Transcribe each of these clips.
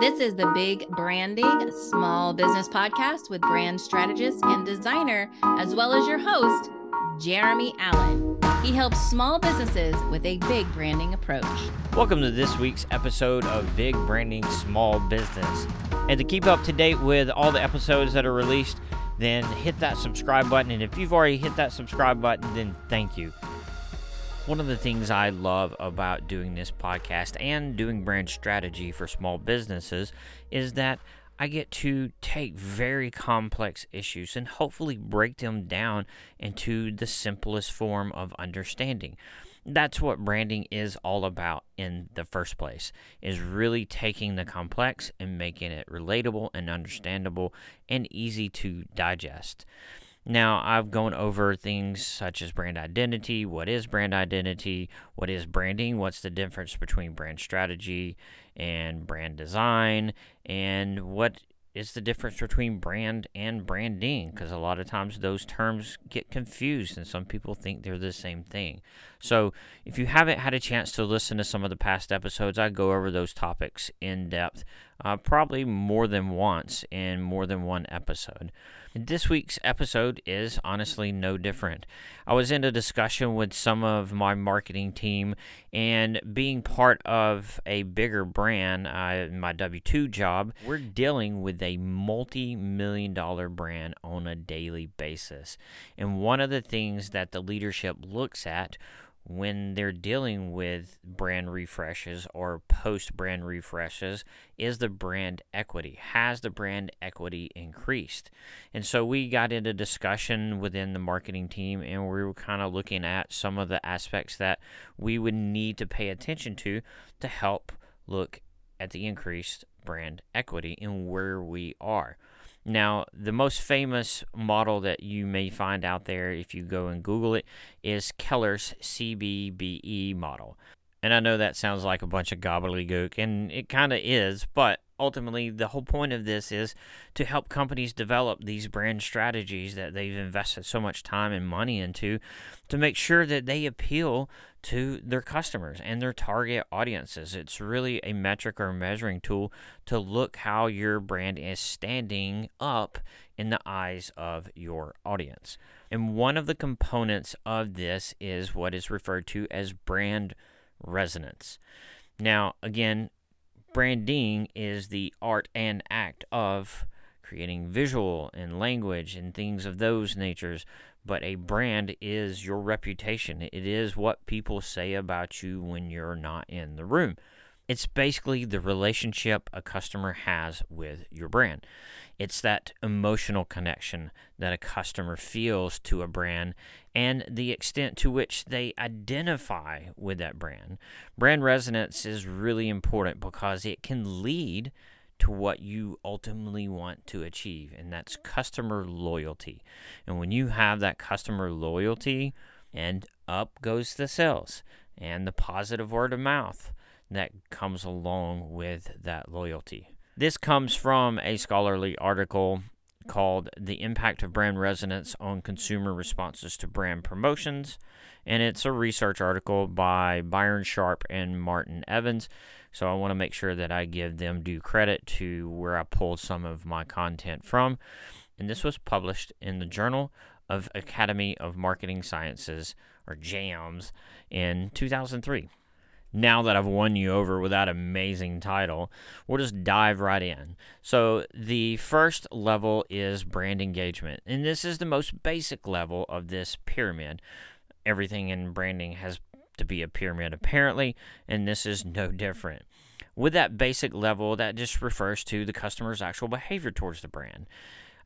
This is the Big Branding Small Business Podcast with brand strategist and designer, as well as your host, Jeremy Allen. He helps small businesses with a big branding approach. Welcome to this week's episode of Big Branding Small Business. And to keep up to date with all the episodes that are released, then hit that subscribe button. And if you've already hit that subscribe button, then thank you. One of the things I love about doing this podcast and doing brand strategy for small businesses is that I get to take very complex issues and hopefully break them down into the simplest form of understanding. That's what branding is all about in the first place is really taking the complex and making it relatable and understandable and easy to digest. Now, I've gone over things such as brand identity. What is brand identity? What is branding? What's the difference between brand strategy and brand design? And what is the difference between brand and branding? Because a lot of times those terms get confused and some people think they're the same thing. So, if you haven't had a chance to listen to some of the past episodes, I go over those topics in depth, uh, probably more than once in more than one episode. This week's episode is honestly no different. I was in a discussion with some of my marketing team, and being part of a bigger brand, uh, my W 2 job, we're dealing with a multi million dollar brand on a daily basis. And one of the things that the leadership looks at when they're dealing with brand refreshes or post brand refreshes is the brand equity. Has the brand equity increased? And so we got into discussion within the marketing team and we were kind of looking at some of the aspects that we would need to pay attention to to help look at the increased brand equity and where we are. Now, the most famous model that you may find out there if you go and Google it is Keller's CBBE model. And I know that sounds like a bunch of gobbledygook, and it kind of is, but ultimately the whole point of this is to help companies develop these brand strategies that they've invested so much time and money into to make sure that they appeal to their customers and their target audiences. It's really a metric or measuring tool to look how your brand is standing up in the eyes of your audience. And one of the components of this is what is referred to as brand resonance. Now, again, branding is the art and act of creating visual and language and things of those natures. But a brand is your reputation. It is what people say about you when you're not in the room. It's basically the relationship a customer has with your brand. It's that emotional connection that a customer feels to a brand and the extent to which they identify with that brand. Brand resonance is really important because it can lead to what you ultimately want to achieve, and that's customer loyalty. And when you have that customer loyalty, and up goes the sales and the positive word of mouth that comes along with that loyalty. This comes from a scholarly article called The Impact of Brand Resonance on Consumer Responses to Brand Promotions. And it's a research article by Byron Sharp and Martin Evans. So I want to make sure that I give them due credit to where I pulled some of my content from. And this was published in the Journal of Academy of Marketing Sciences, or JAMS, in 2003 now that I've won you over with that amazing title, we'll just dive right in. So, the first level is brand engagement, and this is the most basic level of this pyramid. Everything in branding has to be a pyramid, apparently, and this is no different. With that basic level, that just refers to the customer's actual behavior towards the brand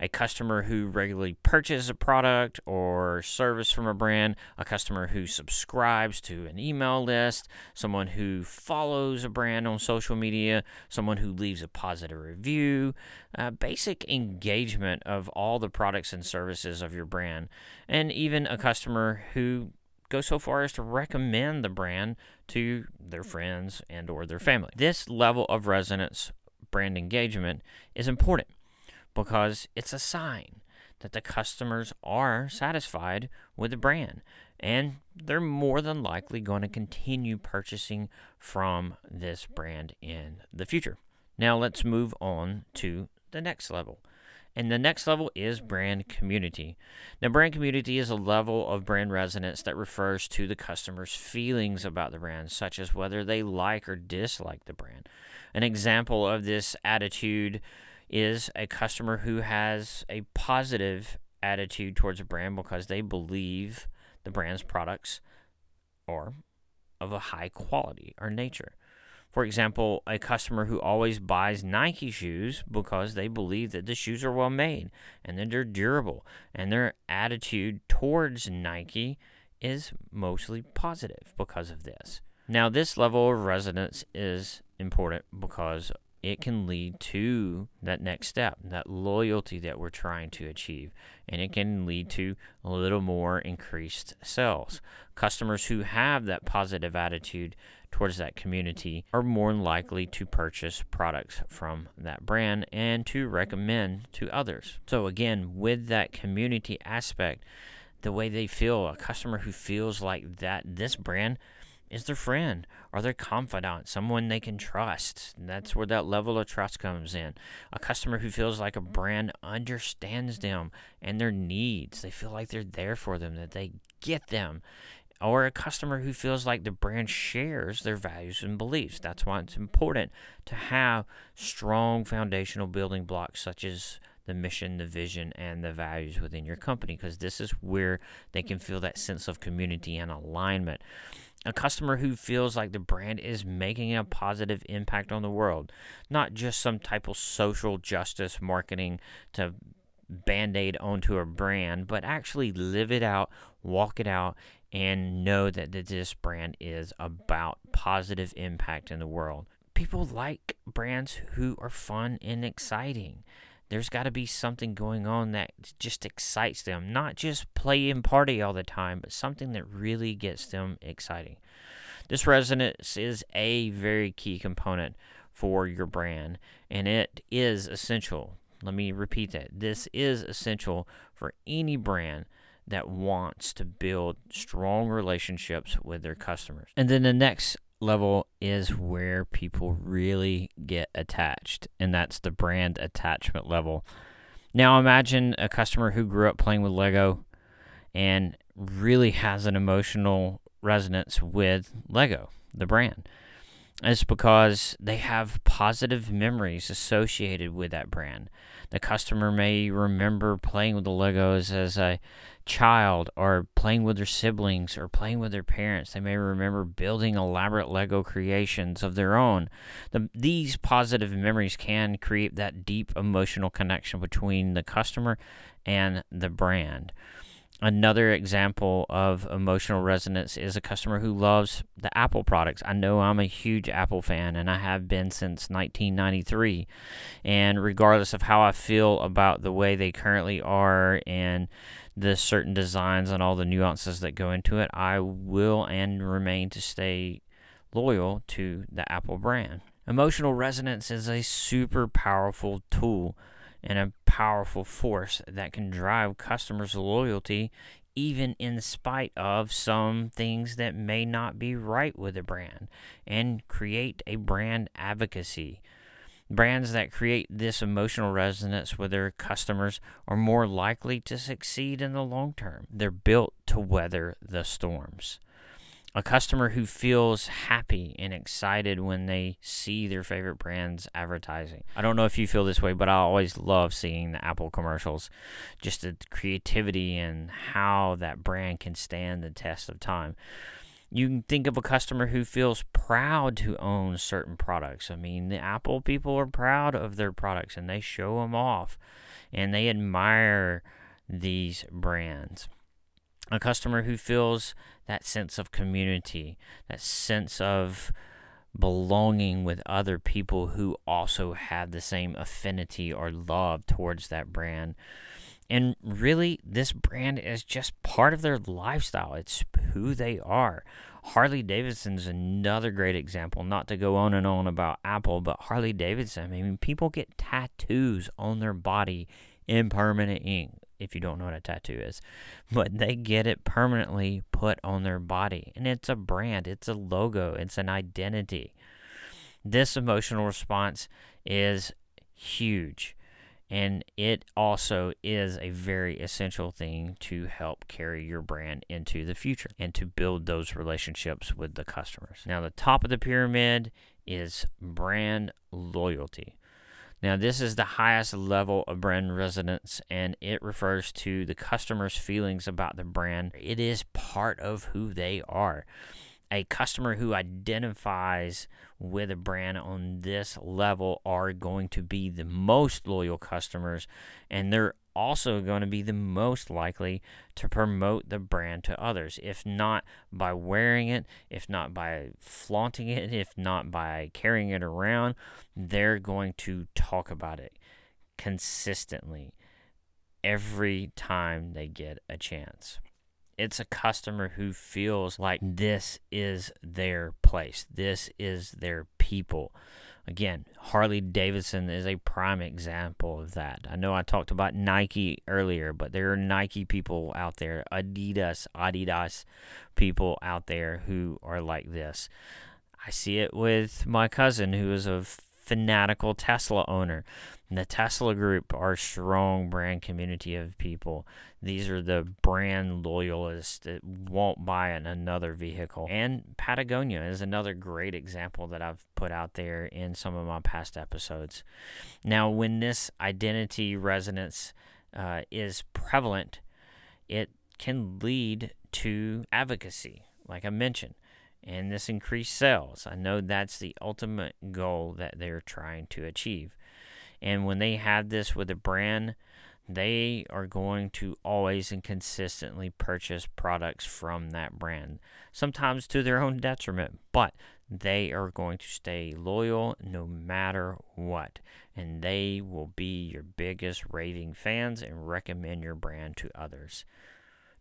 a customer who regularly purchases a product or service from a brand, a customer who subscribes to an email list, someone who follows a brand on social media, someone who leaves a positive review, uh, basic engagement of all the products and services of your brand, and even a customer who goes so far as to recommend the brand to their friends and or their family. This level of resonance brand engagement is important because it's a sign that the customers are satisfied with the brand and they're more than likely going to continue purchasing from this brand in the future. Now let's move on to the next level. And the next level is brand community. Now, brand community is a level of brand resonance that refers to the customer's feelings about the brand, such as whether they like or dislike the brand. An example of this attitude is a customer who has a positive attitude towards a brand because they believe the brand's products are of a high quality or nature. For example, a customer who always buys Nike shoes because they believe that the shoes are well made and that they're durable, and their attitude towards Nike is mostly positive because of this. Now, this level of resonance is important because it can lead to that next step, that loyalty that we're trying to achieve. And it can lead to a little more increased sales. Customers who have that positive attitude towards that community are more likely to purchase products from that brand and to recommend to others. So, again, with that community aspect, the way they feel, a customer who feels like that this brand is their friend or their confidant, someone they can trust. And that's where that level of trust comes in. A customer who feels like a brand understands them and their needs. They feel like they're there for them, that they get them. Or a customer who feels like the brand shares their values and beliefs. That's why it's important to have strong foundational building blocks such as the mission, the vision, and the values within your company because this is where they can feel that sense of community and alignment a customer who feels like the brand is making a positive impact on the world, not just some type of social justice marketing to band aid onto a brand, but actually live it out, walk it out, and know that this brand is about positive impact in the world. People like brands who are fun and exciting there's got to be something going on that just excites them. Not just play and party all the time, but something that really gets them exciting. This resonance is a very key component for your brand, and it is essential. Let me repeat that. This is essential for any brand that wants to build strong relationships with their customers. And then the next level is where people really get attached, and that's the brand attachment level. Now, imagine a customer who grew up playing with Lego and really has an emotional resonance with Lego, the brand. It's because they have positive memories associated with that brand. The customer may remember playing with the Legos as a child or playing with their siblings or playing with their parents. They may remember building elaborate Lego creations of their own. The, these positive memories can create that deep emotional connection between the customer and the brand. Another example of emotional resonance is a customer who loves the Apple products. I know I'm a huge Apple fan and I have been since 1993. And regardless of how I feel about the way they currently are and the certain designs and all the nuances that go into it, I will and remain to stay loyal to the Apple brand. Emotional resonance is a super powerful tool and a powerful force that can drive customers' loyalty even in spite of some things that may not be right with a brand and create a brand advocacy. Brands that create this emotional resonance with their customers are more likely to succeed in the long term. They're built to weather the storms a customer who feels happy and excited when they see their favorite brand's advertising. I don't know if you feel this way, but I always love seeing the Apple commercials. Just the creativity and how that brand can stand the test of time. You can think of a customer who feels proud to own certain products. I mean, the Apple people are proud of their products and they show them off and they admire these brands a customer who feels that sense of community, that sense of belonging with other people who also have the same affinity or love towards that brand. And really, this brand is just part of their lifestyle. It's who they are. Harley Davidson is another great example. Not to go on and on about Apple, but Harley Davidson. I mean, people get tattoos on their body in permanent ink if you don't know what a tattoo is, but they get it permanently put on their body. And it's a brand, it's a logo, it's an identity. This emotional response is huge. And it also is a very essential thing to help carry your brand into the future and to build those relationships with the customers. Now, the top of the pyramid is brand loyalty. Now, this is the highest level of brand resonance, and it refers to the customer's feelings about the brand. It is part of who they are a customer who identifies with a brand on this level are going to be the most loyal customers and they're also going to be the most likely to promote the brand to others. If not by wearing it if not by flaunting it if not by carrying it around they're going to talk about it consistently every time they get a chance it's a customer who feels like this is their place, this is their people. Again, Harley Davidson is a prime example of that. I know I talked about Nike earlier, but there are Nike people out there, Adidas, Adidas people out there who are like this. I see it with my cousin who is a fanatical Tesla owner. And the Tesla group are strong brand community of people. These are the brand loyalists that won't buy another vehicle. And Patagonia is another great example that I've put out there in some of my past episodes. Now, when this identity resonance uh, is prevalent, it can lead to advocacy, like I mentioned and this increased sales. I know that's the ultimate goal that they're trying to achieve. And when they have this with a brand, they are going to always and consistently purchase products from that brand, sometimes to their own detriment, but they are going to stay loyal no matter what. And they will be your biggest raving fans and recommend your brand to others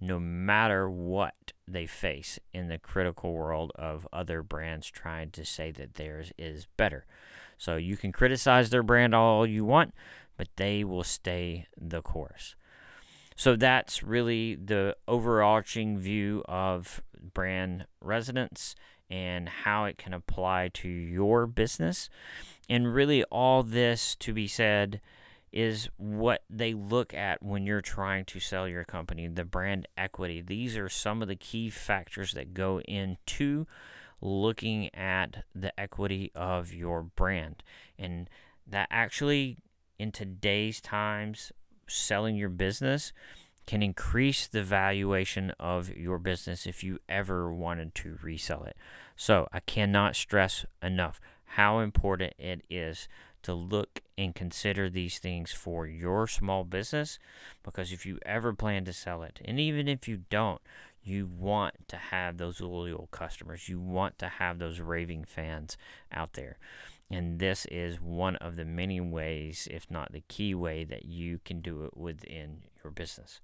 no matter what they face in the critical world of other brands trying to say that theirs is better. So you can criticize their brand all you want, but they will stay the course. So that's really the overarching view of brand resonance and how it can apply to your business. And really, all this to be said is what they look at when you're trying to sell your company, the brand equity. These are some of the key factors that go into looking at the equity of your brand. And that actually, in today's times, selling your business can increase the valuation of your business if you ever wanted to resell it. So, I cannot stress enough how important it is to look and consider these things for your small business because if you ever plan to sell it, and even if you don't, you want to have those loyal customers. You want to have those raving fans out there. And this is one of the many ways, if not the key way, that you can do it within your business.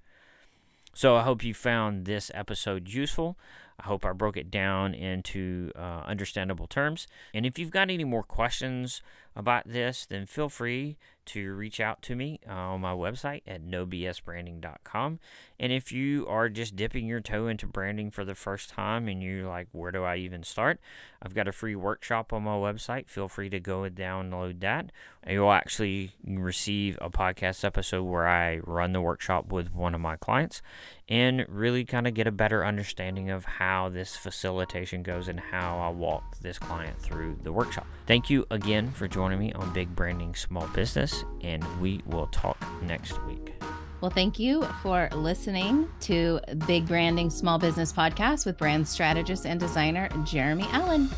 So I hope you found this episode useful. I hope I broke it down into uh, understandable terms. And if you've got any more questions about this, then feel free to reach out to me uh, on my website at nobsbranding.com. And if you are just dipping your toe into branding for the first time and you're like, where do I even start? I've got a free workshop on my website. Feel free to go and download that. You'll actually receive a podcast episode where I run the workshop with one of my clients and really kind of get a better understanding of how this facilitation goes and how I walk this client through the workshop. Thank you again for joining me on Big Branding Small Business, and we will talk next week. Well, thank you for listening to Big Branding Small Business Podcast with brand strategist and designer Jeremy Allen.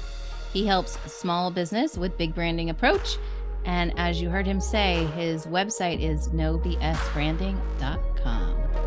He helps small business with big branding approach. And as you heard him say, his website is nobsbranding.com.